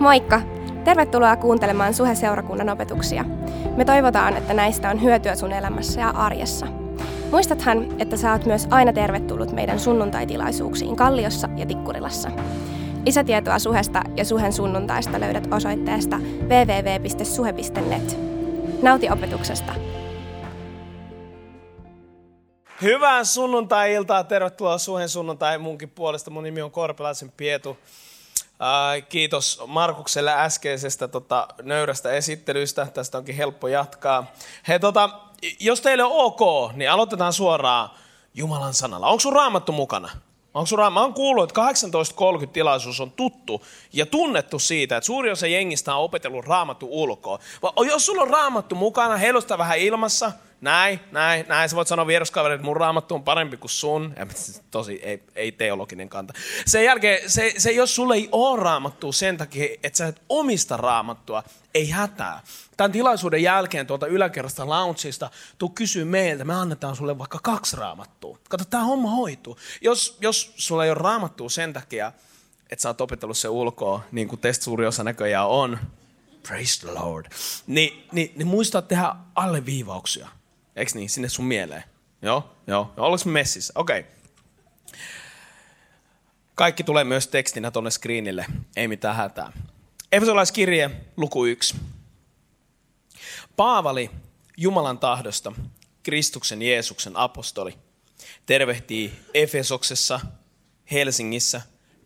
Moikka! Tervetuloa kuuntelemaan Suhe-seurakunnan opetuksia. Me toivotaan, että näistä on hyötyä sun elämässä ja arjessa. Muistathan, että sä oot myös aina tervetullut meidän sunnuntaitilaisuuksiin Kalliossa ja Tikkurilassa. Lisätietoa Suhesta ja Suhen sunnuntaista löydät osoitteesta www.suhe.net. Nauti opetuksesta! Hyvää sunnuntai-iltaa. Tervetuloa Suhen sunnuntai munkin puolesta. Mun nimi on Korpelaisen Pietu. Kiitos Markukselle äskeisestä tota, nöyrästä esittelystä. Tästä onkin helppo jatkaa. Hei, tota, jos teille on ok, niin aloitetaan suoraan Jumalan sanalla. Onko sun raamattu mukana? Onko sun raam- Mä oon kuullut, että 18.30 tilaisuus on tuttu ja tunnettu siitä, että suuri osa jengistä on opetellut raamattu ulkoa. Jos sulla on raamattu mukana, heilusta vähän ilmassa – näin, näin, näin. Sä voit sanoa vieruskaverille, että mun raamattu on parempi kuin sun. Ja, tosi ei, ei teologinen kanta. Sen jälkeen, se, se, jos sulle ei ole raamattua sen takia, että sä et omista raamattua, ei hätää. Tämän tilaisuuden jälkeen tuolta yläkerrasta loungeista, tuu kysyä meiltä, me annetaan sulle vaikka kaksi raamattua. Kato, tämä homma hoituu. Jos, jos sulla ei ole raamattua sen takia, että sä oot opetellut se ulkoa, niin kuin teistä suuri osa näköjään on, praise the Lord, niin, niin, niin muista tehdä alleviivauksia Eikö niin? Sinne sun mieleen. Joo, joo. Ollaanko me messissä? Okei. Okay. Kaikki tulee myös tekstinä tuonne screenille. Ei mitään hätää. Efesolaiskirje, luku 1. Paavali, Jumalan tahdosta, Kristuksen Jeesuksen apostoli, tervehtii Efesoksessa, Helsingissä,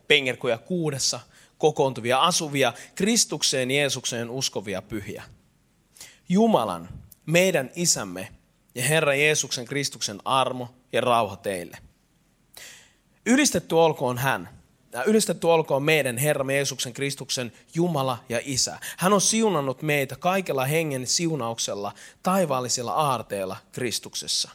Pengerkuja kuudessa, kokoontuvia asuvia, Kristukseen Jeesukseen uskovia pyhiä. Jumalan, meidän isämme ja Herra Jeesuksen Kristuksen armo ja rauha teille. Ylistetty olkoon hän. Ja ylistetty olkoon meidän Herramme Jeesuksen Kristuksen Jumala ja Isä. Hän on siunannut meitä kaikella hengen siunauksella taivaallisilla aarteilla Kristuksessa.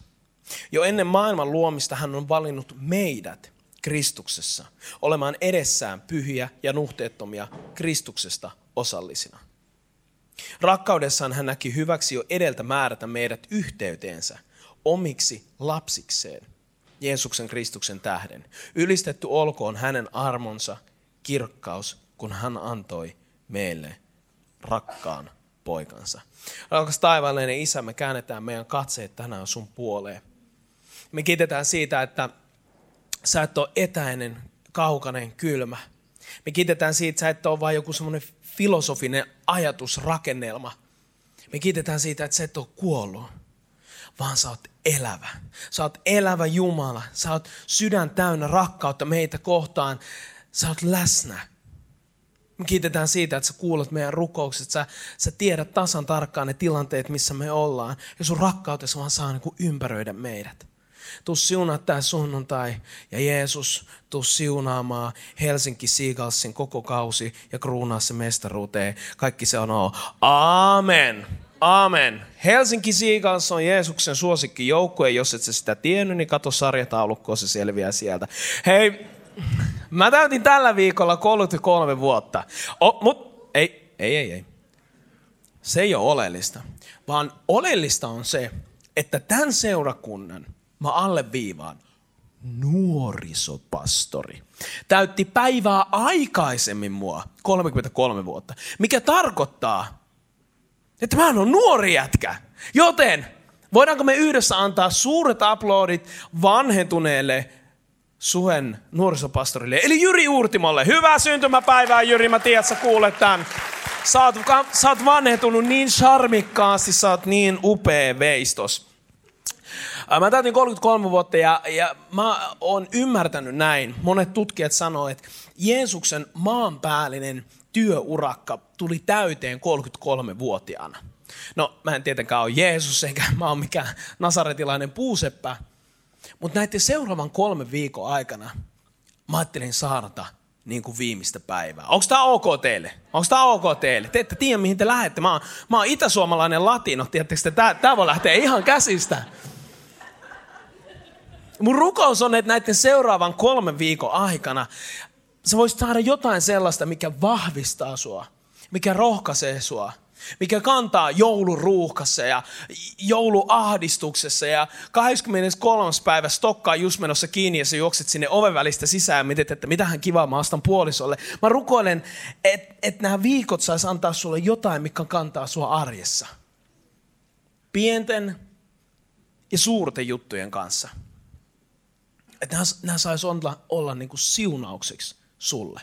Jo ennen maailman luomista hän on valinnut meidät Kristuksessa olemaan edessään pyhiä ja nuhteettomia Kristuksesta osallisina. Rakkaudessaan hän näki hyväksi jo edeltä määrätä meidät yhteyteensä omiksi lapsikseen Jeesuksen Kristuksen tähden. Ylistetty olkoon hänen armonsa kirkkaus, kun hän antoi meille rakkaan poikansa. Rakas taivaallinen Isä, me käännetään meidän katseet tänään sun puoleen. Me kiitetään siitä, että sä et ole etäinen, kaukainen, kylmä. Me kiitetään siitä, että sä et ole vain joku semmoinen filosofinen ajatusrakennelma. Me kiitetään siitä, että sä et ole kuollut, vaan sä oot elävä. Sä oot elävä Jumala. Sä oot sydän täynnä rakkautta meitä kohtaan. Sä oot läsnä. Me kiitetään siitä, että sä kuulet meidän rukoukset. Sä, sä tiedät tasan tarkkaan ne tilanteet, missä me ollaan. Ja sun rakkautesi vaan saa niin kuin ympäröidä meidät. Tuu siunaa tämä sunnuntai ja Jeesus, tuu siunaamaan Helsinki Seagalsin koko kausi ja kruunaa se mestaruuteen. Kaikki se on oo. Amen. Amen. Helsinki Seagulls on Jeesuksen suosikki joukkue. Jos et sä sitä tiennyt, niin kato sarjataulukkoa, se selviää sieltä. Hei, mä täytin tällä viikolla 33 vuotta. O, mut, ei, ei, ei, ei. Se ei ole oleellista. Vaan oleellista on se, että tämän seurakunnan – mä alleviivaan, nuorisopastori. Täytti päivää aikaisemmin mua, 33 vuotta. Mikä tarkoittaa, että mä oon nuori jätkä. Joten voidaanko me yhdessä antaa suuret aplodit vanhentuneelle Suhen nuorisopastorille, eli Jyri Uurtimolle. Hyvää syntymäpäivää Jyri, mä tiedän, sä kuulet tämän. Sä oot, sä oot vanhentunut niin charmikkaasti, sä oot niin upea veistos. Mä täytin 33 vuotta ja, ja mä oon ymmärtänyt näin. Monet tutkijat sanoo, että Jeesuksen maanpäällinen työurakka tuli täyteen 33-vuotiaana. No, mä en tietenkään ole Jeesus, enkä mä oon mikään nasaretilainen puuseppä. Mutta näiden seuraavan kolmen viikon aikana mä ajattelin saarata niin kuin viimeistä päivää. Onko tämä ok teille? Onko tämä ok teille? Te ette tiedä, mihin te lähdette. Mä oon, mä oon itäsuomalainen latino, tiedättekö tämä, tämä voi lähteä ihan käsistä. Mun rukous on, että näiden seuraavan kolmen viikon aikana sä voisit saada jotain sellaista, mikä vahvistaa sua, mikä rohkaisee sua, mikä kantaa jouluruuhkassa ja jouluahdistuksessa ja 23. päivä stokkaa just menossa kiinni ja sä juokset sinne oven välistä sisään ja mietit, että mitähän kivaa mä ostan puolisolle. Mä rukoilen, että et nämä viikot sais antaa sulle jotain, mikä kantaa sua arjessa. Pienten ja suurten juttujen kanssa. Että nämä, nämä saisi olla, olla niin kuin siunaukseksi sulle.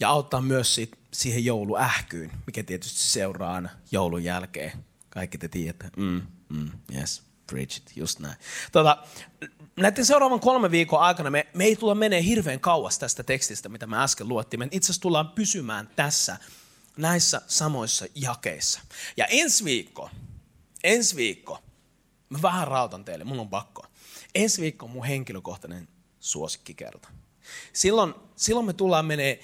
Ja auttaa myös siitä, siihen jouluähkyyn, mikä tietysti seuraa aina joulun jälkeen. Kaikki te tiedätte. Mm, mm, yes, Bridget, just näin. Tota, näiden seuraavan kolmen viikon aikana me, me ei tulla menee hirveän kauas tästä tekstistä, mitä me äsken luettiin. Me itse asiassa tullaan pysymään tässä, näissä samoissa jakeissa. Ja ensi viikko, ensi viikko, mä vähän rautan teille, mun on pakko. Ensi viikko on mun henkilökohtainen suosikkikerta. Silloin, silloin me tullaan menee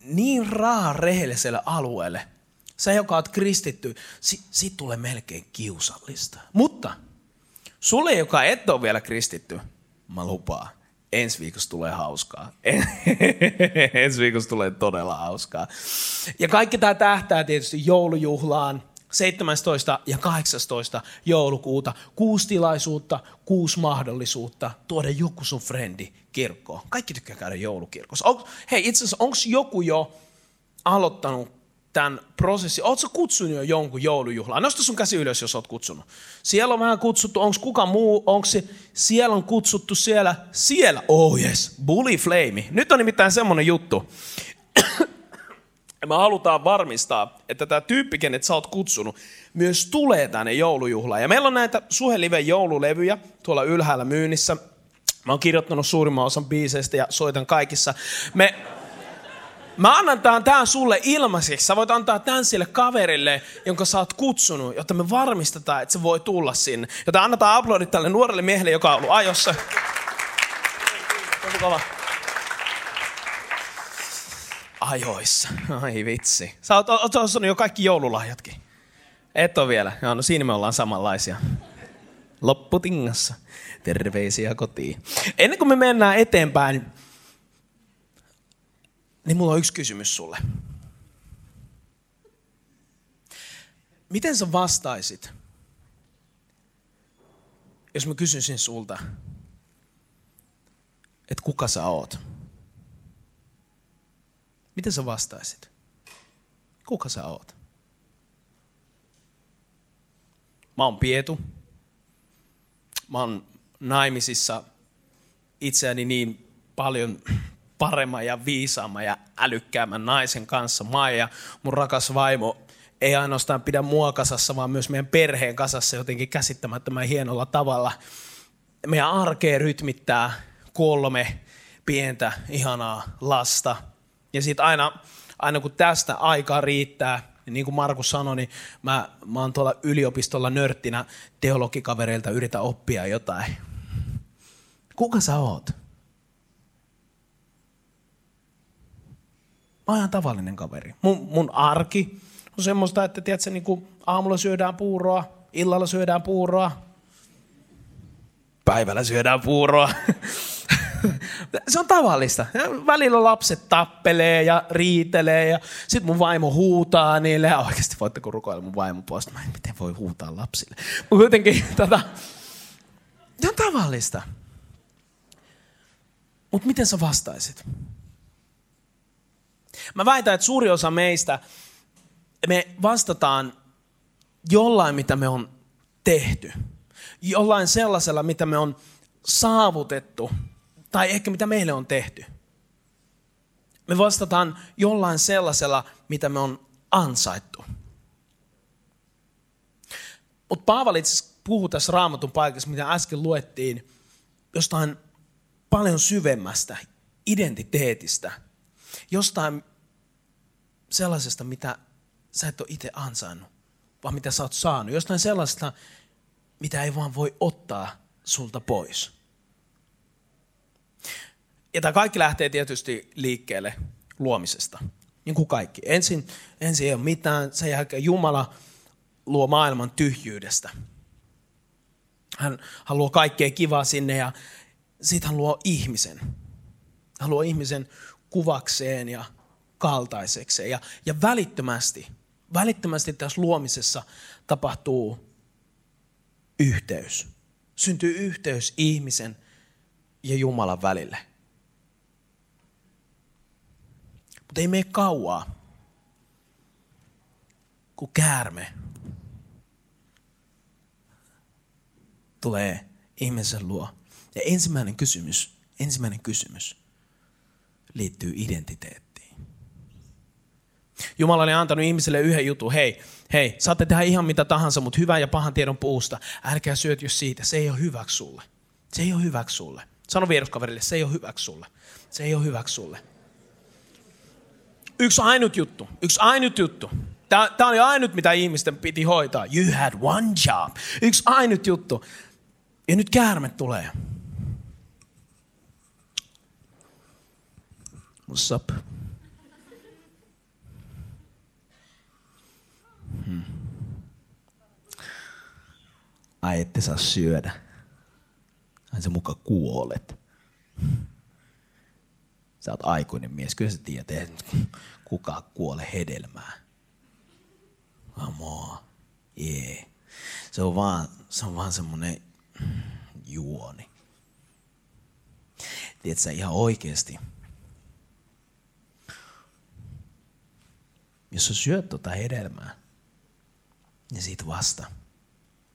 niin raa rehelliselle alueelle. Sä, joka oot kristitty, si, siitä tulee melkein kiusallista. Mutta sulle, joka et ole vielä kristitty, mä lupaan, ensi viikossa tulee hauskaa. ensi viikossa tulee todella hauskaa. Ja kaikki tämä tähtää tietysti joulujuhlaan, 17. ja 18. joulukuuta. Kuusi tilaisuutta, kuusi mahdollisuutta tuoda joku sun frendi kirkkoon. Kaikki tykkää käydä joulukirkossa. On, hei, itse asiassa onko joku jo aloittanut tämän prosessin? Oletko kutsunut jo jonkun joulujuhlaan? Nosta sun käsi ylös, jos olet kutsunut. Siellä on vähän kutsuttu, onko kuka muu, onko se, siellä on kutsuttu siellä, siellä, oh yes, Bully Flame. Nyt on nimittäin semmonen juttu, me halutaan varmistaa, että tämä tyyppi, kenet sä oot kutsunut, myös tulee tänne joulujuhlaan. Ja meillä on näitä Suheliven joululevyjä tuolla ylhäällä myynnissä. Mä oon kirjoittanut suurimman osan biiseistä ja soitan kaikissa. Me, Mä annan tämän, tämän sulle ilmaiseksi. Sä voit antaa tämän sille kaverille, jonka sä oot kutsunut, jotta me varmistetaan, että se voi tulla sinne. Joten annetaan aplodit tälle nuorelle miehelle, joka on ollut ajossa. Tosi kova ajoissa. Ai vitsi. Sä oot, oot, oot jo kaikki joululahjatkin. Et ole vielä. No, no siinä me ollaan samanlaisia. Lopputingassa. Terveisiä kotiin. Ennen kuin me mennään eteenpäin, niin mulla on yksi kysymys sulle. Miten sä vastaisit, jos mä kysyisin sulta, että kuka sä oot? Miten sä vastaisit? Kuka sä oot? Mä oon Pietu. Mä oon naimisissa itseäni niin paljon paremman ja viisaamman ja älykkäämmän naisen kanssa. Mä ja mun rakas vaimo ei ainoastaan pidä mua kasassa, vaan myös meidän perheen kasassa jotenkin käsittämättömän hienolla tavalla. Meidän arkea rytmittää kolme pientä, ihanaa lasta – ja sitten aina, aina kun tästä aikaa riittää, niin, niin kuin Markus sanoi, niin mä, mä oon tuolla yliopistolla nörttinä teologikavereilta yritä oppia jotain. Kuka sä oot? Mä oon ihan tavallinen kaveri. Mun, mun arki on semmoista, että tiedätkö, niin kuin aamulla syödään puuroa, illalla syödään puuroa, päivällä syödään puuroa. Se on tavallista. Välillä lapset tappelee ja riitelee ja sitten mun vaimo huutaa niille. Ja oikeasti voitteko rukoilla mun vaimon puolesta? Mä en, miten voi huutaa lapsille. Mutta kuitenkin tota, se on tavallista. Mutta miten sä vastaisit? Mä väitän, että suuri osa meistä, me vastataan jollain, mitä me on tehty. Jollain sellaisella, mitä me on saavutettu tai ehkä mitä meille on tehty. Me vastataan jollain sellaisella, mitä me on ansaittu. Mutta Paavali itse puhuu tässä raamatun paikassa, mitä äsken luettiin, jostain paljon syvemmästä identiteetistä. Jostain sellaisesta, mitä sä et ole itse ansainnut, vaan mitä sä oot saanut. Jostain sellaista, mitä ei vaan voi ottaa sulta pois. Ja tämä kaikki lähtee tietysti liikkeelle luomisesta, niin kuin kaikki. Ensin, ensin ei ole mitään, sen jälkeen Jumala luo maailman tyhjyydestä. Hän, hän luo kaikkea kivaa sinne ja sitten hän luo ihmisen. Hän luo ihmisen kuvakseen ja kaltaisekseen. Ja, ja välittömästi välittömästi tässä luomisessa tapahtuu yhteys. Syntyy yhteys ihmisen ja Jumalan välille. Mutta ei mene kauaa, kun käärme tulee ihmisen luo. Ja ensimmäinen kysymys, ensimmäinen kysymys liittyy identiteettiin. Jumala oli antanut ihmiselle yhden jutun. Hei, hei, saatte tehdä ihan mitä tahansa, mutta hyvän ja pahan tiedon puusta. Älkää syöt jos siitä. Se ei ole hyväksi sulle. Se ei ole hyväksi sulle. Sano vieruskaverille, se ei ole hyväksi sulle. Se ei ole hyväksi sulle. Yksi ainut juttu. Yksi ainut juttu. Tämä oli ainut, mitä ihmisten piti hoitaa. You had one job. Yksi ainut juttu. Ja nyt käärme tulee. What's up? Hmm. Ai ette saa syödä. Ai se muka kuolet. Sä oot aikuinen mies. Kyllä sä tiedät, kuka kuole hedelmää. Amoa. Yeah. Se on vaan, se on vaan semmonen juoni. Tiedätkö ihan oikeasti, jos sä syöt tuota hedelmää, niin sit vasta,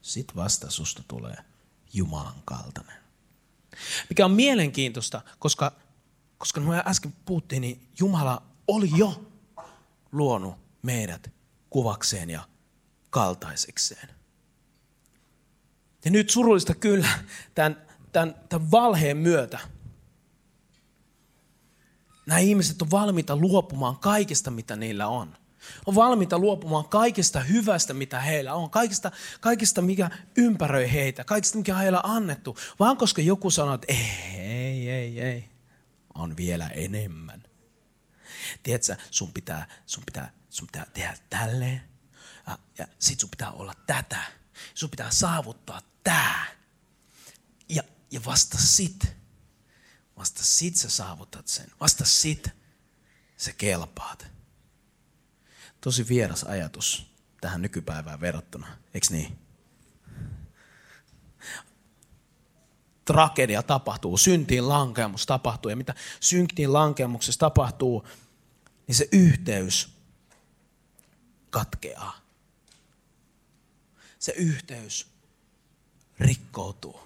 sit vasta susta tulee Jumalan kaltainen. Mikä on mielenkiintoista, koska, koska me äsken puhuttiin, niin Jumala oli jo luonut meidät kuvakseen ja kaltaisekseen. Ja nyt surullista kyllä tämän, tämän, tämän valheen myötä. Nämä ihmiset on valmiita luopumaan kaikesta, mitä niillä on. On valmiita luopumaan kaikesta hyvästä, mitä heillä on. Kaikesta, kaikesta mikä ympäröi heitä. Kaikesta, mikä heillä on annettu. Vaan koska joku sanoo, että ei, ei, ei, ei. On vielä enemmän. Tiedätkö, sun pitää, sun pitää, sun pitää tehdä tälleen. Ja, ja sit sun pitää olla tätä. Sun pitää saavuttaa tää. Ja, ja vasta sit, vasta sit sä saavutat sen. Vasta sit sä kelpaat. Tosi vieras ajatus tähän nykypäivään verrattuna, eikö niin? Tragedia tapahtuu, syntiin lankemus tapahtuu ja mitä syntiin lankemuksessa tapahtuu, niin se yhteys katkeaa. Se yhteys rikkoutuu.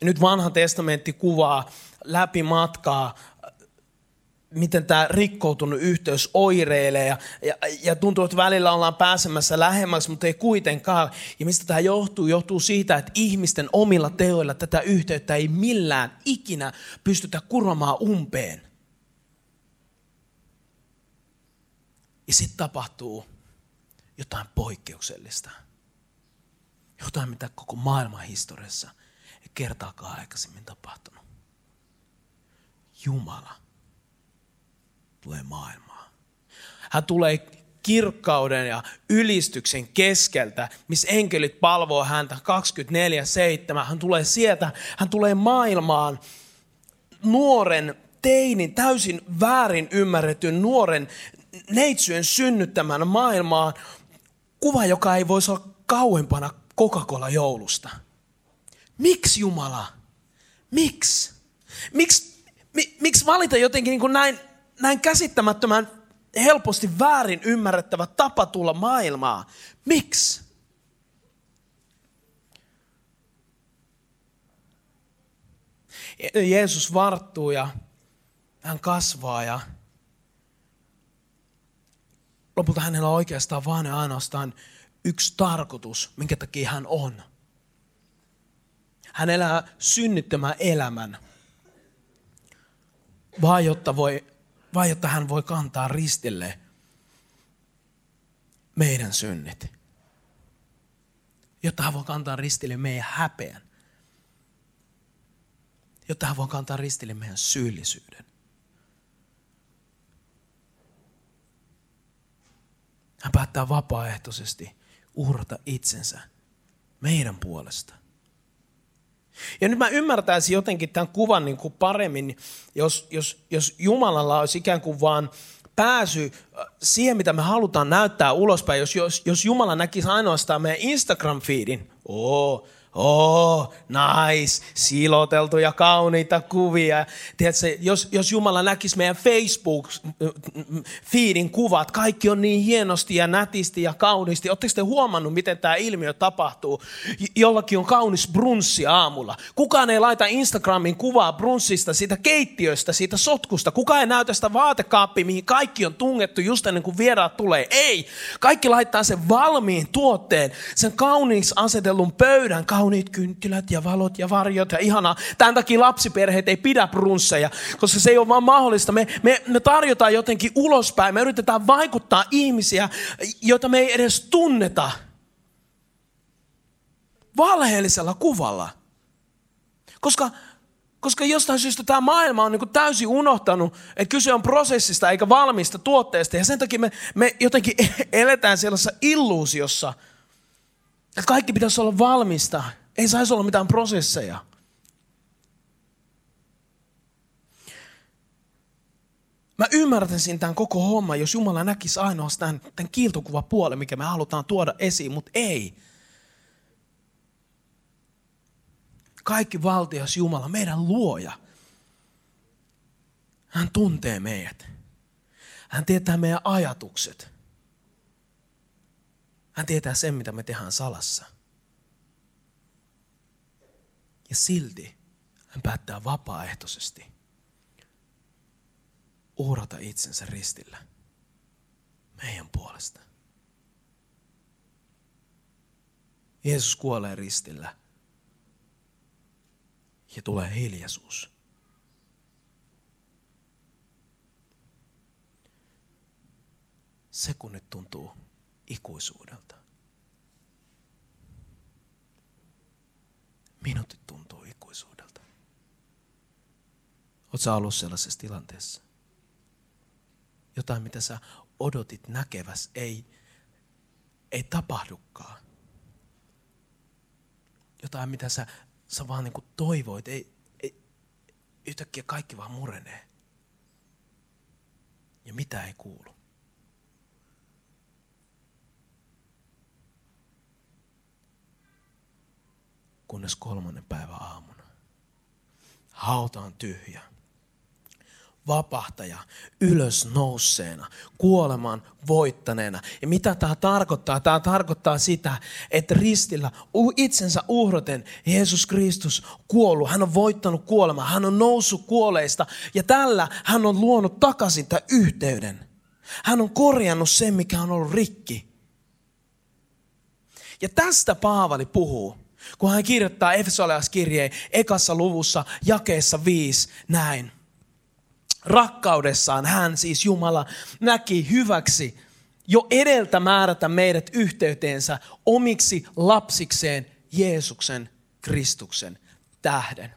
Ja nyt vanha testamentti kuvaa läpi matkaa, miten tämä rikkoutunut yhteys oireilee ja, ja, ja tuntuu, että välillä ollaan pääsemässä lähemmäksi, mutta ei kuitenkaan. Ja mistä tämä johtuu? Johtuu siitä, että ihmisten omilla teoilla tätä yhteyttä ei millään ikinä pystytä kuromaan umpeen. Ja sitten tapahtuu jotain poikkeuksellista. Jotain, mitä koko maailman historiassa ei kertaakaan aikaisemmin tapahtunut. Jumala tulee maailmaan. Hän tulee kirkkauden ja ylistyksen keskeltä, missä enkelit palvoo häntä 24-7. Hän tulee sieltä, hän tulee maailmaan nuoren teinin, täysin väärin ymmärretyn nuoren neitsyön synnyttämään maailmaan. Kuva, joka ei voisi olla kauempana Coca-Cola joulusta. Miksi Jumala? Miksi? Miksi mi, miksi valita jotenkin niin kuin näin, näin käsittämättömän helposti väärin ymmärrettävä tapa tulla maailmaa? Miksi? Jeesus varttuu ja hän kasvaa ja lopulta hänellä on oikeastaan vaan ja ainoastaan yksi tarkoitus, minkä takia hän on. Hän elää synnittömän elämän, vaan jotta, voi, vaan jotta hän voi kantaa ristille meidän synnit. Jotta hän voi kantaa ristille meidän häpeän. Jotta hän voi kantaa ristille meidän syyllisyyden. Hän päättää vapaaehtoisesti uhrata itsensä meidän puolesta. Ja nyt mä ymmärtäisin jotenkin tämän kuvan niin kuin paremmin, jos, jos, jos Jumalalla olisi ikään kuin vaan pääsy äh, siihen, mitä me halutaan näyttää ulospäin. Jos, jos, jos Jumala näkisi ainoastaan meidän Instagram-feedin, oo, Oh, nice, siloteltuja kauniita kuvia. Tiedätkö, jos, jos Jumala näkisi meidän Facebook-feedin kuvat, kaikki on niin hienosti ja nätisti ja kauniisti. Oletteko te huomannut, miten tämä ilmiö tapahtuu? Jollakin on kaunis brunssi aamulla. Kukaan ei laita Instagramin kuvaa brunssista, siitä keittiöstä, siitä sotkusta. Kukaan ei näytä sitä vaatekaappia, mihin kaikki on tungettu just ennen kuin vieraat tulee. Ei, kaikki laittaa sen valmiin tuotteen, sen kauniis asetellun pöydän, kauniit kynttilät ja valot ja varjot ja ihanaa. Tämän takia lapsiperheet ei pidä brunsseja, koska se ei ole vaan mahdollista. Me, me, me tarjotaan jotenkin ulospäin, me yritetään vaikuttaa ihmisiä, joita me ei edes tunneta. Valheellisella kuvalla. Koska koska jostain syystä tämä maailma on niin täysin unohtanut, että kyse on prosessista eikä valmista tuotteesta. Ja sen takia me, me jotenkin eletään sellaisessa illuusiossa, että kaikki pitäisi olla valmista. Ei saisi olla mitään prosesseja. Mä ymmärtäisin tämän koko homman, jos Jumala näkisi ainoastaan tämän kiiltokuvapuolen, mikä me halutaan tuoda esiin, mutta ei. Kaikki valtias Jumala, meidän luoja. Hän tuntee meidät. Hän tietää meidän ajatukset. Hän tietää sen, mitä me tehdään salassa. Ja silti hän päättää vapaaehtoisesti uhrata itsensä ristillä meidän puolesta. Jeesus kuolee ristillä ja tulee hiljaisuus. Sekunnit tuntuu ikuisuudelta. Minuutit tuntuu ikuisuudelta. Oletko ollut sellaisessa tilanteessa? Jotain, mitä sä odotit näkeväs, ei, ei tapahdukaan. Jotain, mitä sä, sä vaan niin kuin toivoit, ei, ei, yhtäkkiä kaikki vaan murenee. Ja mitä ei kuulu. Kunnes kolmannen päivän aamuna. Hauta on tyhjä. Vapahtaja ylös nousseena, kuoleman voittaneena. Ja mitä tämä tarkoittaa? Tämä tarkoittaa sitä, että ristillä itsensä uhroten Jeesus Kristus kuollut. Hän on voittanut kuolemaa. Hän on noussut kuoleista ja tällä hän on luonut takaisin tämän yhteyden. Hän on korjannut sen, mikä on ollut rikki. Ja tästä Paavali puhuu kun hän kirjoittaa Efesolaiskirjeen ekassa luvussa jakeessa viisi näin. Rakkaudessaan hän siis Jumala näki hyväksi jo edeltä määrätä meidät yhteyteensä omiksi lapsikseen Jeesuksen Kristuksen tähden.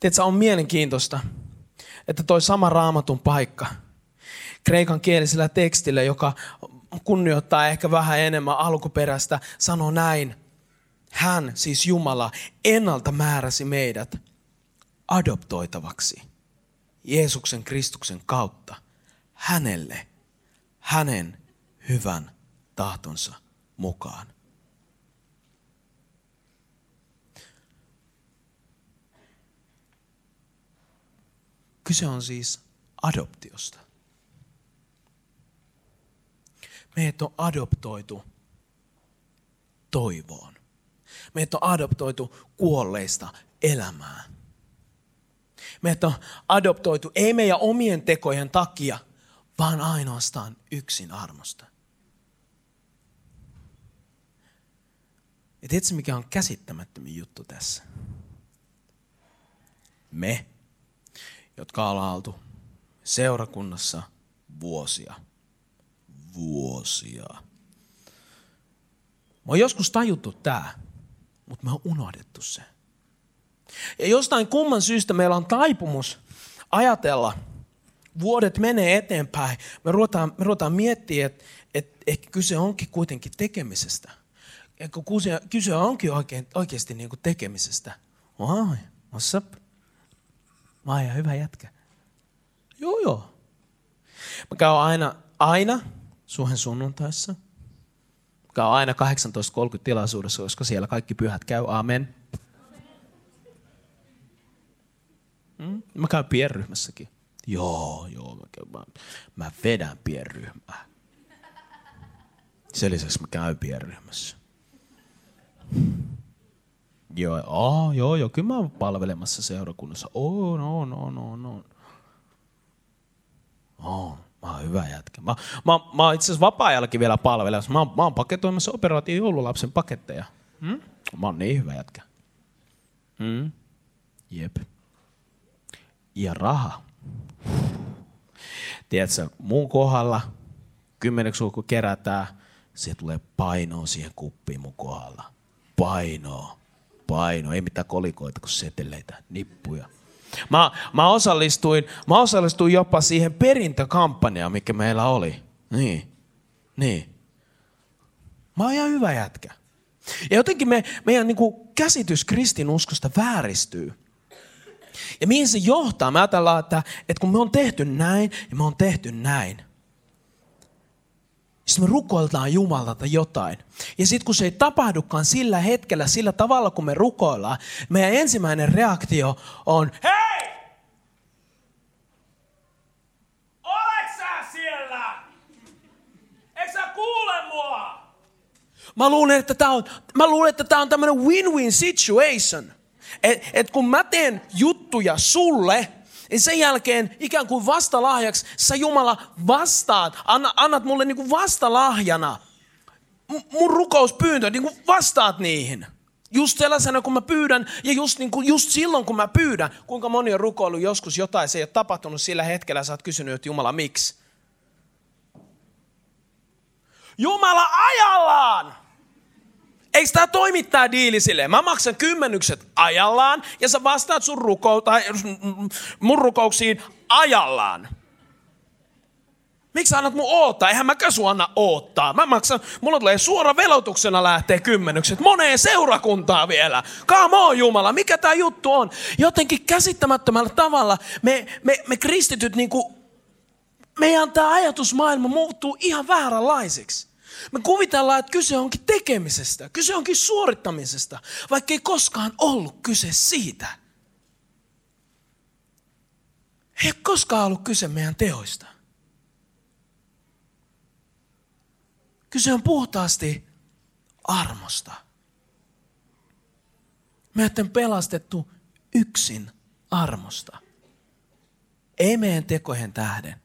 Tiedätkö, on mielenkiintoista, että toi sama raamatun paikka, kreikan kielisellä tekstillä, joka kunnioittaa ehkä vähän enemmän alkuperäistä, sanoo näin – hän, siis Jumala, ennalta määräsi meidät adoptoitavaksi Jeesuksen Kristuksen kautta hänelle, hänen hyvän tahtonsa mukaan. Kyse on siis adoptiosta. Meidät on adoptoitu toivoon. Meitä on adoptoitu kuolleista elämään. Meitä on adoptoitu ei meidän omien tekojen takia, vaan ainoastaan yksin armosta. Ja tiedätkö, mikä on käsittämättömin juttu tässä? Me, jotka ollaan oltu seurakunnassa vuosia. Vuosia. Mä oon joskus tajuttu tää mutta me on unohdettu se. Ja jostain kumman syystä meillä on taipumus ajatella, vuodet menee eteenpäin, me ruvetaan, me ruvetaan miettiä, että et, ehkä kyse onkin kuitenkin tekemisestä. Ja kun kyse, kyse onkin oikein, oikeasti niin kuin tekemisestä. Oi, what's up? Maija, hyvä jätkä. Joo, joo. Mä käyn aina, aina suhen sunnuntaissa. Mä käyn aina 18.30 tilaisuudessa, koska siellä kaikki pyhät käy. Amen. Mm? Mä käyn pienryhmässäkin. Joo, joo, mä, käyn, mä, mä vedän pienryhmää. Sen lisäksi mä käyn pienryhmässä. Joo, oh, joo, joo, kyllä mä oon palvelemassa seurakunnassa. Oh, no, no, no, no. Oh, mä oon hyvä jätkä. Mä, mä, mä oon itse asiassa vapaa-ajallakin vielä palvelemassa. Mä, mä oon paketoimassa operaatio joululapsen paketteja. Hmm? Mä oon niin hyvä jätkä. Hmm? Jep. Ja raha. Tiedätkö, mun kohdalla kymmeneksi kun kerätään, se tulee painoa siihen kuppiin mun kohdalla. Painoa paino, ei mitään kolikoita kuin seteleitä, nippuja. Mä, mä, osallistuin, mä osallistuin jopa siihen perintökampanjaan, mikä meillä oli. Niin, niin. Mä oon ihan hyvä jätkä. Ja jotenkin me, meidän niin kuin käsitys kristinuskosta vääristyy. Ja mihin se johtaa? Me ajatellaan, että, että kun me on tehty näin ja me on tehty näin – sitten me rukoiltaan Jumalalta jotain. Ja sitten kun se ei tapahdukaan sillä hetkellä, sillä tavalla kun me rukoillaan, meidän ensimmäinen reaktio on, hei! Oletko sä siellä? Eikö sä kuule mua? Mä luulen, että tämä on, mä luulen, että tämä on tämmöinen win-win situation. Että et kun mä teen juttuja sulle, niin sen jälkeen ikään kuin vastalahjaksi sä Jumala vastaat, anna, annat mulle niin kuin vastalahjana mun rukouspyyntö, niin kuin vastaat niihin. Just sellaisena, kun mä pyydän, ja just, niin kuin, just silloin, kun mä pyydän. Kuinka moni on rukoillut joskus jotain, se ei ole tapahtunut sillä hetkellä, sä oot kysynyt, että Jumala, miksi? Jumala ajallaan! Eikö tämä toimi tämä diili silleen? Mä maksan kymmenykset ajallaan ja sä vastaat sun rukou, tai mun rukouksiin ajallaan. Miksi sä annat mun oottaa? Eihän mä sun anna oottaa. Mä maksan, mulla tulee suora velotuksena lähtee kymmenykset. Moneen seurakuntaa vielä. Come on Jumala, mikä tämä juttu on? Jotenkin käsittämättömällä tavalla me, me, me kristityt niinku, meidän tämä ajatusmaailma muuttuu ihan vääränlaiseksi. Me kuvitellaan, että kyse onkin tekemisestä, kyse onkin suorittamisesta, vaikka ei koskaan ollut kyse siitä. Ei ole koskaan ollut kyse meidän teoista. Kyse on puhtaasti armosta. Meidät on pelastettu yksin armosta. Ei meidän tekojen tähden,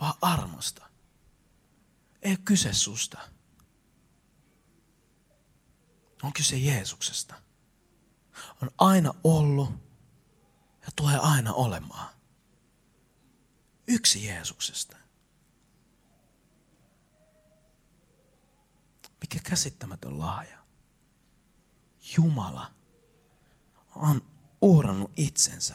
vaan armosta. Ei ole kyse susta. On kyse Jeesuksesta. On aina ollut ja tulee aina olemaan. Yksi Jeesuksesta. Mikä käsittämätön lahja. Jumala on uhrannut itsensä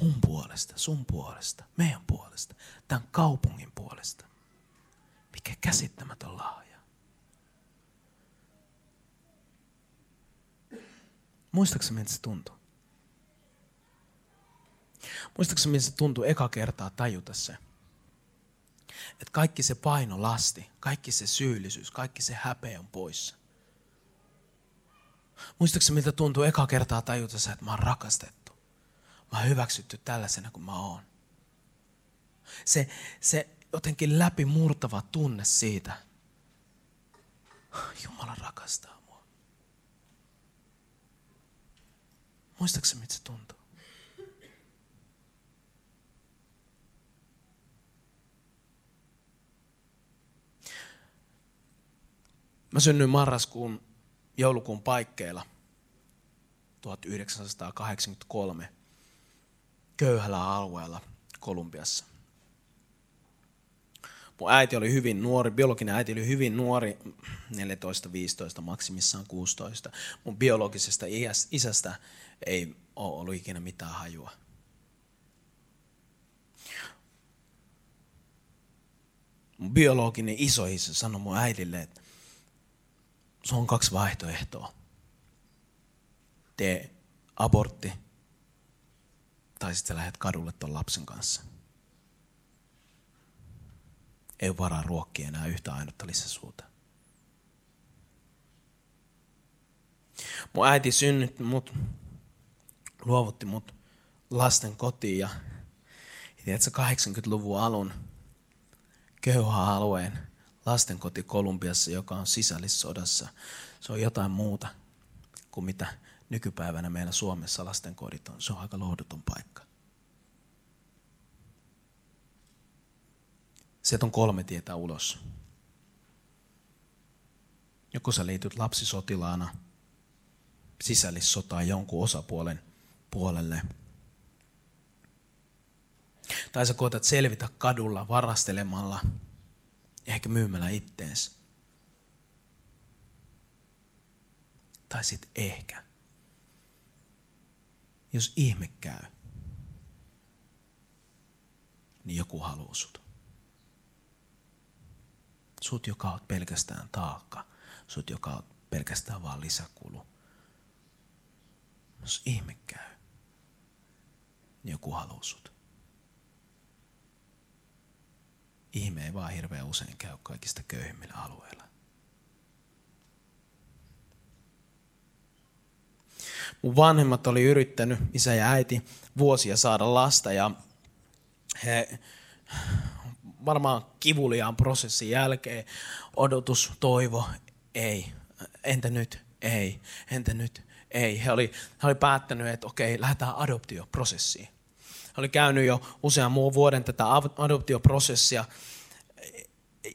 mun puolesta, sun puolesta, meidän puolesta, tämän kaupungin puolesta. Mikä käsittämätön lahja. Muistaakseni, miltä se tuntuu? Muistaakseni, miltä se tuntuu eka kertaa tajuta se? Että kaikki se paino lasti, kaikki se syyllisyys, kaikki se häpeä on poissa. Muistaakseni, miltä tuntuu eka kertaa tajuta se, että mä oon rakastettu. Mä oon hyväksytty tällaisena kuin mä oon. Se, se jotenkin läpimurtava tunne siitä. Jumala rakastaa mua. Muistaakseni, mitä se tuntuu? Mä synnyin marraskuun joulukuun paikkeilla 1983 köyhällä alueella Kolumbiassa. Mun äiti oli hyvin nuori, biologinen äiti oli hyvin nuori, 14-15, maksimissaan 16. Mun biologisesta isästä ei ole ollut ikinä mitään hajua. Mun biologinen isoisä sanoi mun äidille, että se on kaksi vaihtoehtoa. Tee abortti tai sitten lähdet kadulle ton lapsen kanssa. Ei ole varaa ruokkia enää yhtä ainutta lisäsuuta. Mun äiti synnytti mut, luovutti mut lasten kotiin ja tiedätkö, 80-luvun alun köyhä-alueen lastenkoti Kolumbiassa, joka on sisällissodassa. Se on jotain muuta kuin mitä nykypäivänä meillä Suomessa lastenkodit on. Se on aika lohduton paikka. Sieltä on kolme tietä ulos. Joko sä liityt lapsisotilaana sisällissotaan jonkun osapuolen puolelle. Tai sä koetat selvitä kadulla varastelemalla, ehkä myymällä itteensä. Tai sitten ehkä, jos ihme käy, niin joku haluaa sut. Sut, joka on pelkästään taakka. Sut, joka on pelkästään vaan lisäkulu. Jos ihme käy, niin joku haluaa sut. Ihme ei vaan hirveän usein käy kaikista köyhimmillä alueilla. Mun vanhemmat oli yrittänyt, isä ja äiti, vuosia saada lasta ja he varmaan kivuliaan prosessin jälkeen odotus, toivo, ei. Entä nyt? Ei. Entä nyt? Ei. He oli, he oli päättänyt, että okei, lähdetään adoptioprosessiin. He oli käynyt jo usean muun vuoden tätä adoptioprosessia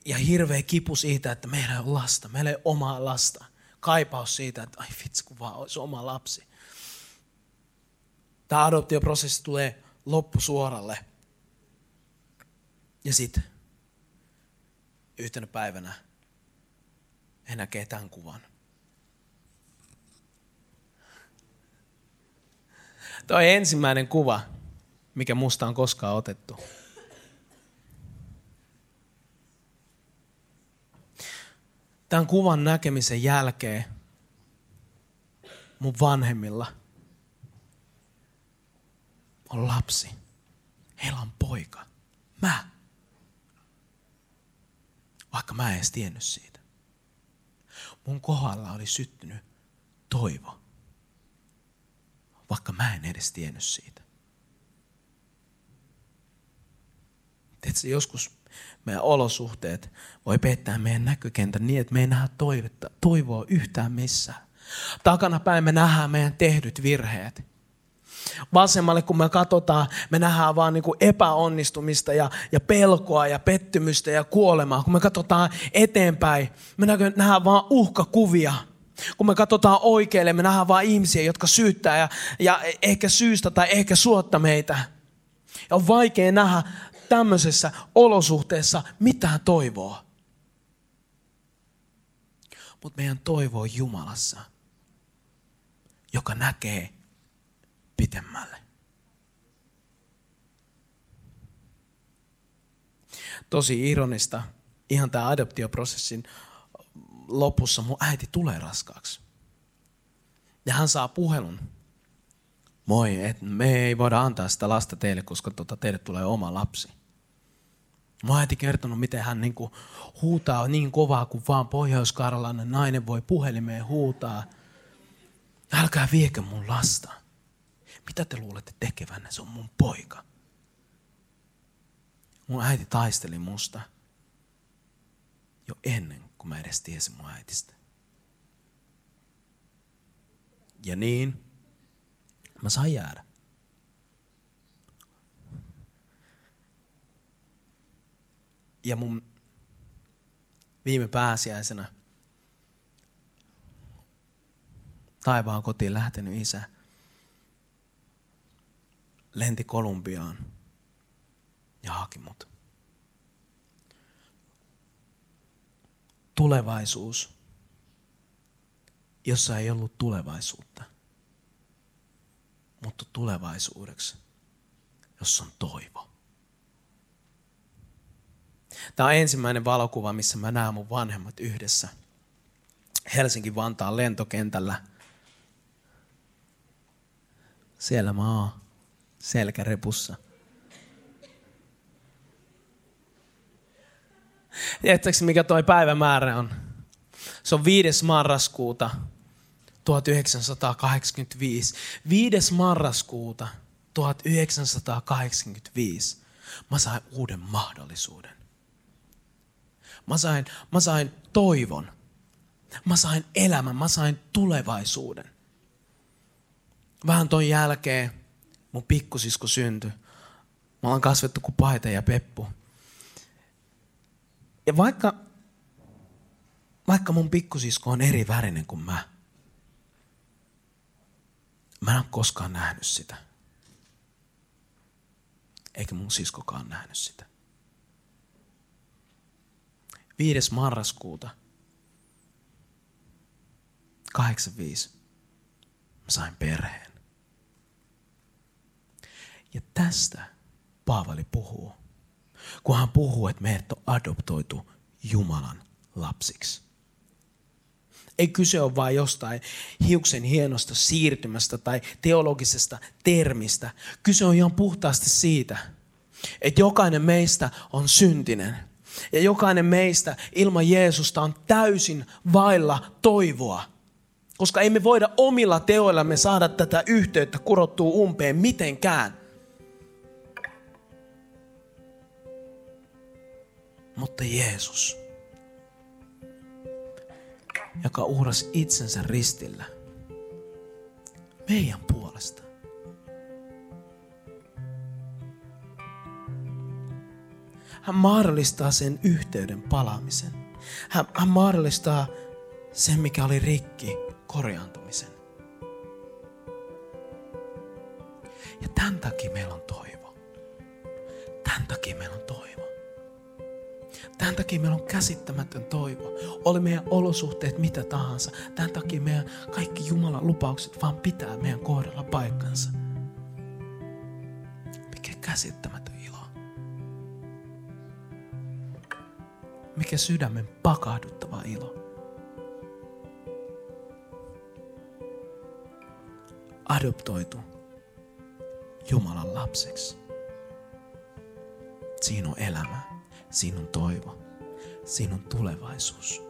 ja hirveä kipu siitä, että meillä ei ole lasta, meillä ei omaa lasta. Kaipaus siitä, että ai vitsi, kun vaan olisi oma lapsi. Tämä adoptioprosessi tulee loppusuoralle. Ja sitten yhtenä päivänä he näkee tämän kuvan. Toi ensimmäinen kuva, mikä musta on koskaan otettu. Tämän kuvan näkemisen jälkeen mun vanhemmilla on lapsi. Heillä on poika. Mä. Vaikka mä en edes tiennyt siitä. Mun kohdalla oli syttynyt toivo. Vaikka mä en edes tiennyt siitä. Tiedätkö, joskus meidän olosuhteet voi pettää meidän näkökentän niin, että me ei nähdä toivetta, toivoa yhtään missään. Takana päin me nähdään meidän tehdyt virheet. Vasemmalle kun me katsotaan, me nähdään vaan niin kuin epäonnistumista ja, ja pelkoa ja pettymystä ja kuolemaa. Kun me katsotaan eteenpäin, me nähdään vaan uhkakuvia. Kun me katsotaan oikealle, me nähdään vaan ihmisiä, jotka syyttää ja, ja ehkä syystä tai ehkä suotta meitä. Ja on vaikea nähdä tämmöisessä olosuhteessa mitään toivoa. Mutta meidän toivo on Jumalassa, joka näkee pitemmälle. Tosi ironista, ihan tämä adoptioprosessin lopussa mun äiti tulee raskaaksi. Ja hän saa puhelun. Moi, et me ei voida antaa sitä lasta teille, koska tota, teille tulee oma lapsi. Mä äiti kertonut, miten hän niinku huutaa niin kovaa kuin vaan pohjois nainen voi puhelimeen huutaa. Älkää viekö mun lasta. Mitä te luulette tekevänne? Se on mun poika. Mun äiti taisteli musta jo ennen kuin mä edes tiesin mun äitistä. Ja niin, mä sain jäädä. Ja mun viime pääsiäisenä taivaan kotiin lähtenyt isä lenti Kolumbiaan ja haki mut. Tulevaisuus, jossa ei ollut tulevaisuutta, mutta tulevaisuudeksi, jossa on toivo. Tämä on ensimmäinen valokuva, missä mä näen mun vanhemmat yhdessä Helsinki-Vantaan lentokentällä. Siellä mä oon selkärepussa. Tiedättekö mikä toi päivämäärä on? Se on 5. marraskuuta 1985. 5. marraskuuta 1985 mä sain uuden mahdollisuuden. Mä sain, mä sain toivon. Mä sain elämän, mä sain tulevaisuuden. Vähän ton jälkeen mun pikkusisko syntyi. Mä oon kasvettu kuin Paita ja Peppu. Ja vaikka, vaikka mun pikkusisko on eri värinen kuin mä, mä en ole koskaan nähnyt sitä. Eikä mun siskokaan nähnyt sitä. 5. marraskuuta 85 mä sain perheen. Ja tästä Paavali puhuu, kun hän puhuu, että meidät on adoptoitu Jumalan lapsiksi. Ei kyse ole vain jostain hiuksen hienosta siirtymästä tai teologisesta termistä. Kyse on ihan puhtaasti siitä, että jokainen meistä on syntinen. Ja jokainen meistä ilman Jeesusta on täysin vailla toivoa. Koska emme me voida omilla teoillamme saada tätä yhteyttä kurottua umpeen mitenkään. Mutta Jeesus, joka uhrasi itsensä ristillä meidän puolesta. Hän mahdollistaa sen yhteyden palaamisen. Hän, hän mahdollistaa sen, mikä oli rikki, korjaantumisen. Ja tämän takia meillä on toivo. Tämän takia meillä on toivo. Tämän takia meillä on käsittämätön toivo. Oli meidän olosuhteet mitä tahansa. Tämän takia meidän kaikki Jumalan lupaukset vaan pitää meidän kohdalla paikkansa. Mikä käsittämätön ilo. Mikä sydämen pakahduttava ilo. Adoptoitu Jumalan lapseksi. Siinä on elämä. Siinä on toivo. Siinä on tulevaisuus.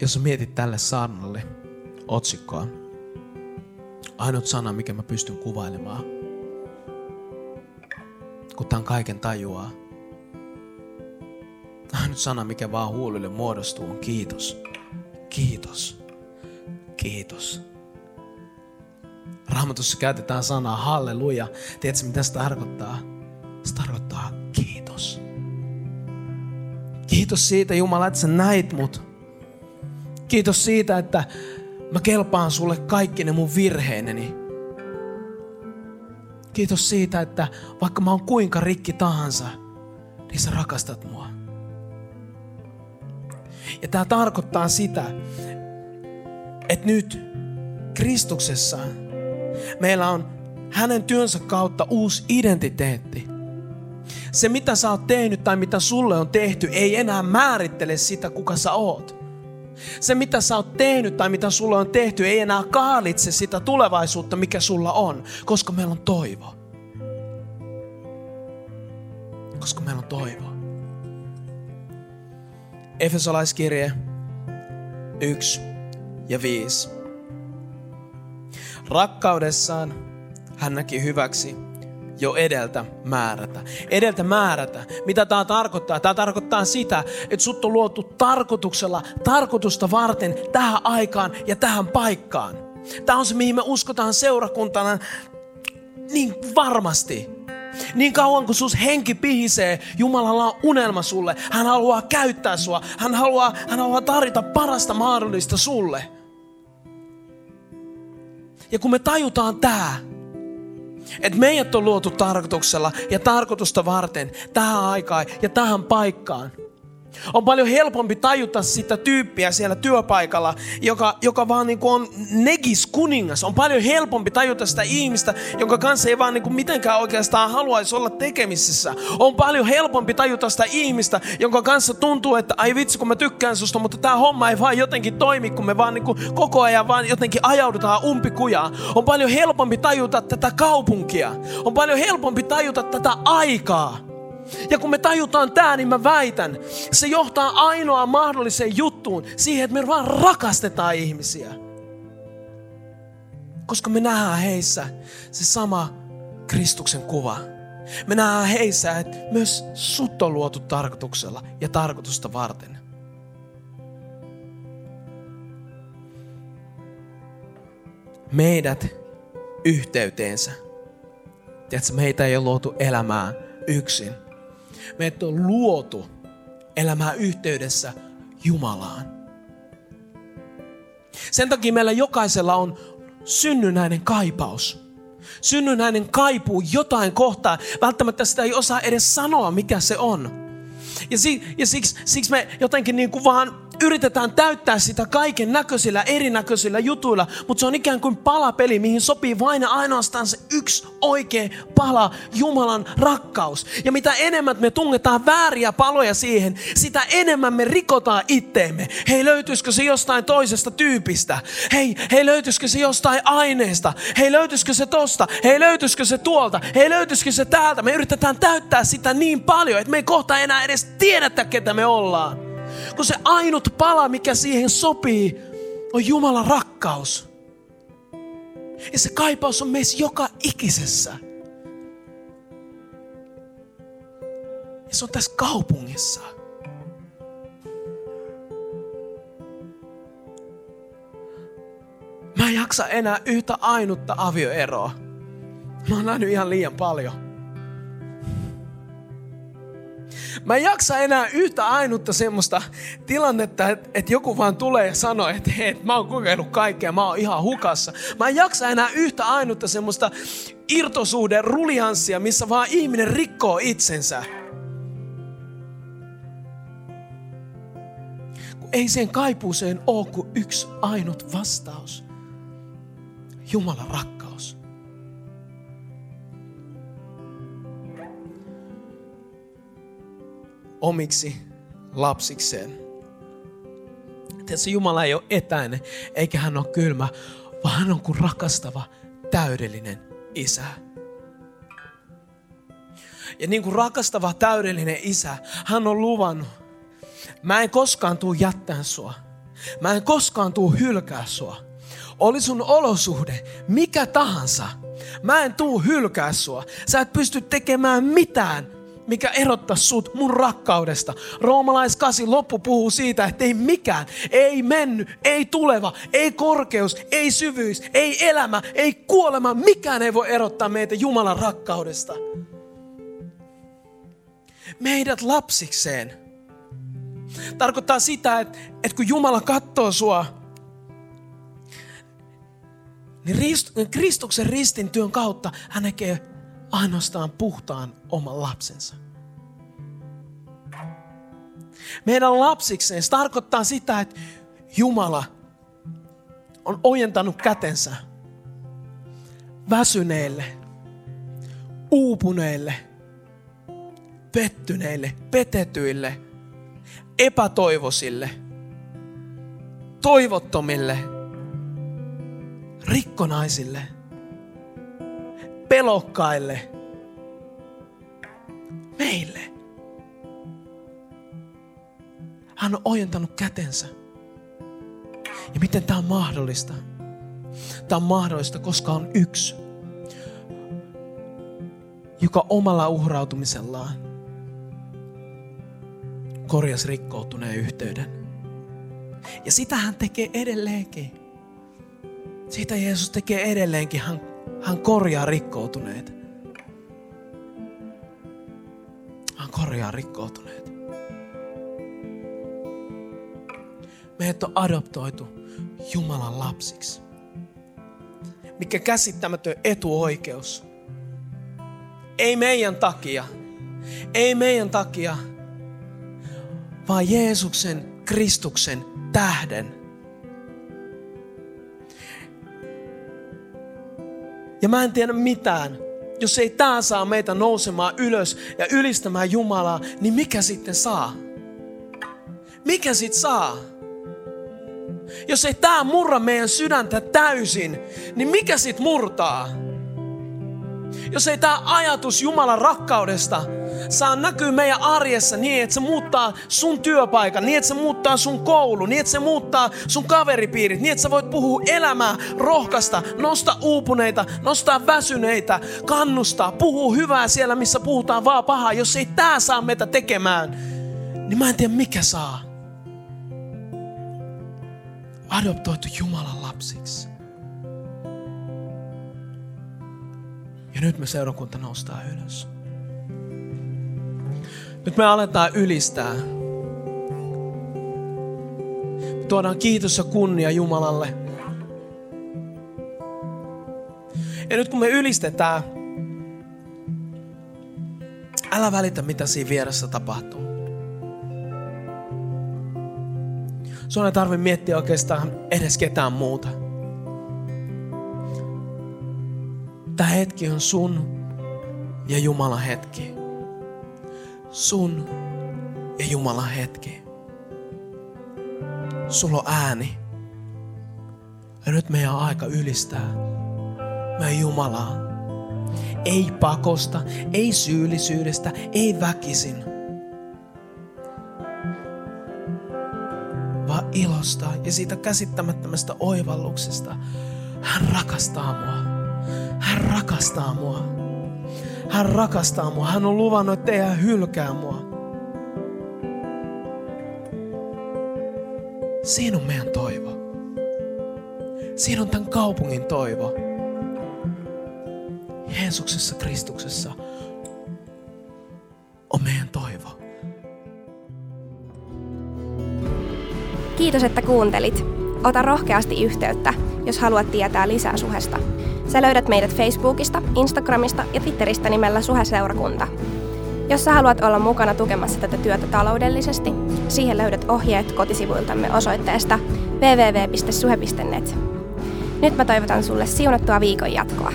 Jos mietit tälle saarnalle otsikkoa, ainut sana, mikä mä pystyn kuvailemaan, kun tämän kaiken tajuaa, ainut sana, mikä vaan huulille muodostuu, on kiitos. Kiitos. Kiitos. Raamatussa käytetään sanaa halleluja. Tiedätkö mitä se tarkoittaa? Se tarkoittaa kiitos. Kiitos siitä Jumala, että sä näit mut. Kiitos siitä, että mä kelpaan sulle kaikki ne mun virheineni. Kiitos siitä, että vaikka mä oon kuinka rikki tahansa, niin sä rakastat mua. Ja tämä tarkoittaa sitä, että nyt Kristuksessa meillä on hänen työnsä kautta uusi identiteetti. Se mitä sä oot tehnyt tai mitä sulle on tehty ei enää määrittele sitä kuka sä oot. Se mitä sä oot tehnyt tai mitä sulle on tehty ei enää kaalitse sitä tulevaisuutta mikä sulla on, koska meillä on toivo. Koska meillä on toivo. Efesolaiskirje 1 ja 5. Rakkaudessaan hän näki hyväksi jo edeltä määrätä. Edeltä määrätä. Mitä tämä tarkoittaa? Tämä tarkoittaa sitä, että sut on luotu tarkoituksella, tarkoitusta varten tähän aikaan ja tähän paikkaan. Tämä on se, mihin me uskotaan seurakuntana niin varmasti. Niin kauan kun sus henki pihisee, Jumalalla on unelma sulle. Hän haluaa käyttää sua. Hän haluaa, hän haluaa tarjota parasta mahdollista sulle. Ja kun me tajutaan tämä, että meidät on luotu tarkoituksella ja tarkoitusta varten tähän aikaan ja tähän paikkaan, On paljon helpompi tajuta sitä tyyppiä siellä työpaikalla, joka, joka vaan niin kuin on negis kuningas. On paljon helpompi tajuta sitä ihmistä, jonka kanssa ei vaan niin kuin mitenkään oikeastaan haluaisi olla tekemisissä. On paljon helpompi tajuta sitä ihmistä, jonka kanssa tuntuu, että ai vitsi kun mä tykkään susta, mutta tämä homma ei vaan jotenkin toimi, kun me vaan niin kuin koko ajan vaan jotenkin ajaudutaan umpikujaan. On paljon helpompi tajuta tätä kaupunkia. On paljon helpompi tajuta tätä aikaa. Ja kun me tajutaan tämä, niin mä väitän, se johtaa ainoa mahdolliseen juttuun, siihen, että me vaan rakastetaan ihmisiä. Koska me nähdään heissä se sama Kristuksen kuva. Me nähdään heissä, että myös sut on luotu tarkoituksella ja tarkoitusta varten. Meidät yhteyteensä. Tiedätkö, meitä ei ole luotu elämään yksin Meidät on luotu elämään yhteydessä Jumalaan. Sen takia meillä jokaisella on synnynnäinen kaipaus. Synnynnäinen kaipuu jotain kohtaa. Välttämättä sitä ei osaa edes sanoa, mikä se on. Ja, si, ja siksi, siksi me jotenkin niin kuin vaan yritetään täyttää sitä kaiken näköisillä, erinäköisillä jutuilla, mutta se on ikään kuin palapeli, mihin sopii vain ja ainoastaan se yksi oikea pala, Jumalan rakkaus. Ja mitä enemmän me tungetaan vääriä paloja siihen, sitä enemmän me rikotaan itteemme. Hei, löytyisikö se jostain toisesta tyypistä? Hei, hei, löytyisikö se jostain aineesta? Hei, löytyisikö se tosta? Hei, löytyisikö se tuolta? Hei, löytyisikö se täältä? Me yritetään täyttää sitä niin paljon, että me ei kohta enää edes tiedetä, ketä me ollaan. Kun se ainut pala, mikä siihen sopii, on Jumalan rakkaus. Ja se kaipaus on meissä joka ikisessä. Ja se on tässä kaupungissa. Mä en jaksa enää yhtä ainutta avioeroa. Mä oon nähnyt ihan liian paljon. Mä en jaksa enää yhtä ainutta semmoista tilannetta, että, että joku vaan tulee ja sanoo, että hei, mä oon kokenut kaikkea, mä oon ihan hukassa. Mä en jaksa enää yhtä ainutta semmoista irtosuuden rulianssia, missä vaan ihminen rikkoo itsensä. Kun ei sen kaipuuseen ole kuin yksi ainut vastaus. Jumalan rakkaus. Omiksi lapsikseen. Tiedätkö, Jumala ei ole etäinen, eikä hän ole kylmä, vaan hän on kuin rakastava, täydellinen isä. Ja niin kuin rakastava, täydellinen isä, hän on luvannut, mä en koskaan tuu jättää sua. Mä en koskaan tuu hylkää sua. Oli sun olosuhde mikä tahansa. Mä en tuu hylkää sua. Sä et pysty tekemään mitään mikä erottaa sut mun rakkaudesta. Roomalais 8 loppu puhuu siitä, että ei mikään, ei mennyt, ei tuleva, ei korkeus, ei syvyys, ei elämä, ei kuolema, mikään ei voi erottaa meitä Jumalan rakkaudesta. Meidät lapsikseen. Tarkoittaa sitä, että, että kun Jumala katsoo sua, niin Kristuksen ristin työn kautta hän näkee ainoastaan puhtaan oman lapsensa. Meidän lapsikseen se tarkoittaa sitä, että Jumala on ojentanut kätensä väsyneille, uupuneille, pettyneille, petetyille, epätoivoisille, toivottomille, rikkonaisille – pelokkaille. Meille. Hän on ojentanut kätensä. Ja miten tämä on mahdollista? Tämä on mahdollista, koska on yksi, joka omalla uhrautumisellaan korjasi rikkoutuneen yhteyden. Ja sitä hän tekee edelleenkin. Siitä Jeesus tekee edelleenkin. Hän hän korjaa rikkoutuneet. Hän korjaa rikkoutuneet. Meidät on adoptoitu Jumalan lapsiksi. Mikä käsittämätön etuoikeus. Ei meidän takia. Ei meidän takia. vaan Jeesuksen, Kristuksen tähden. Ja mä en tiedä mitään, jos ei tää saa meitä nousemaan ylös ja ylistämään Jumalaa, niin mikä sitten saa? Mikä sitten saa? Jos ei tää murra meidän sydäntä täysin, niin mikä sit murtaa? Jos ei tämä ajatus Jumalan rakkaudesta saa näkyä meidän arjessa niin, että se muuttaa sun työpaikan, niin, että se muuttaa sun koulu, niin, että se muuttaa sun kaveripiirit, niin, että sä voit puhua elämää, rohkasta, nosta uupuneita, nostaa väsyneitä, kannustaa, puhua hyvää siellä, missä puhutaan vaan pahaa. Jos ei tämä saa meitä tekemään, niin mä en tiedä mikä saa. Adoptoitu Jumalan lapsiksi. Ja nyt me seurakunta noustaa ylös. Nyt me aletaan ylistää. Me tuodaan kiitos ja kunnia Jumalalle. Ja nyt kun me ylistetään, älä välitä mitä siinä vieressä tapahtuu. Sun ei tarvitse miettiä oikeastaan edes ketään muuta. Tämä hetki on sun ja Jumalan hetki. Sun ja Jumalan hetki. Sulla on ääni. Ja nyt meidän on aika ylistää meidän Jumalaa. Ei pakosta, ei syyllisyydestä, ei väkisin. Vaan ilosta ja siitä käsittämättömästä oivalluksesta. Hän rakastaa mua. Hän rakastaa mua. Hän rakastaa mua. Hän on luvannut, että ei hän hylkää mua. Siinä on meidän toivo. Siinä on tämän kaupungin toivo. Jeesuksessa Kristuksessa on meidän toivo. Kiitos, että kuuntelit. Ota rohkeasti yhteyttä, jos haluat tietää lisää suhesta. Sä löydät meidät Facebookista, Instagramista ja Twitteristä nimellä Suhe-seurakunta. Jos sä haluat olla mukana tukemassa tätä työtä taloudellisesti, siihen löydät ohjeet kotisivuiltamme osoitteesta www.suhe.net. Nyt mä toivotan sulle siunattua viikon jatkoa.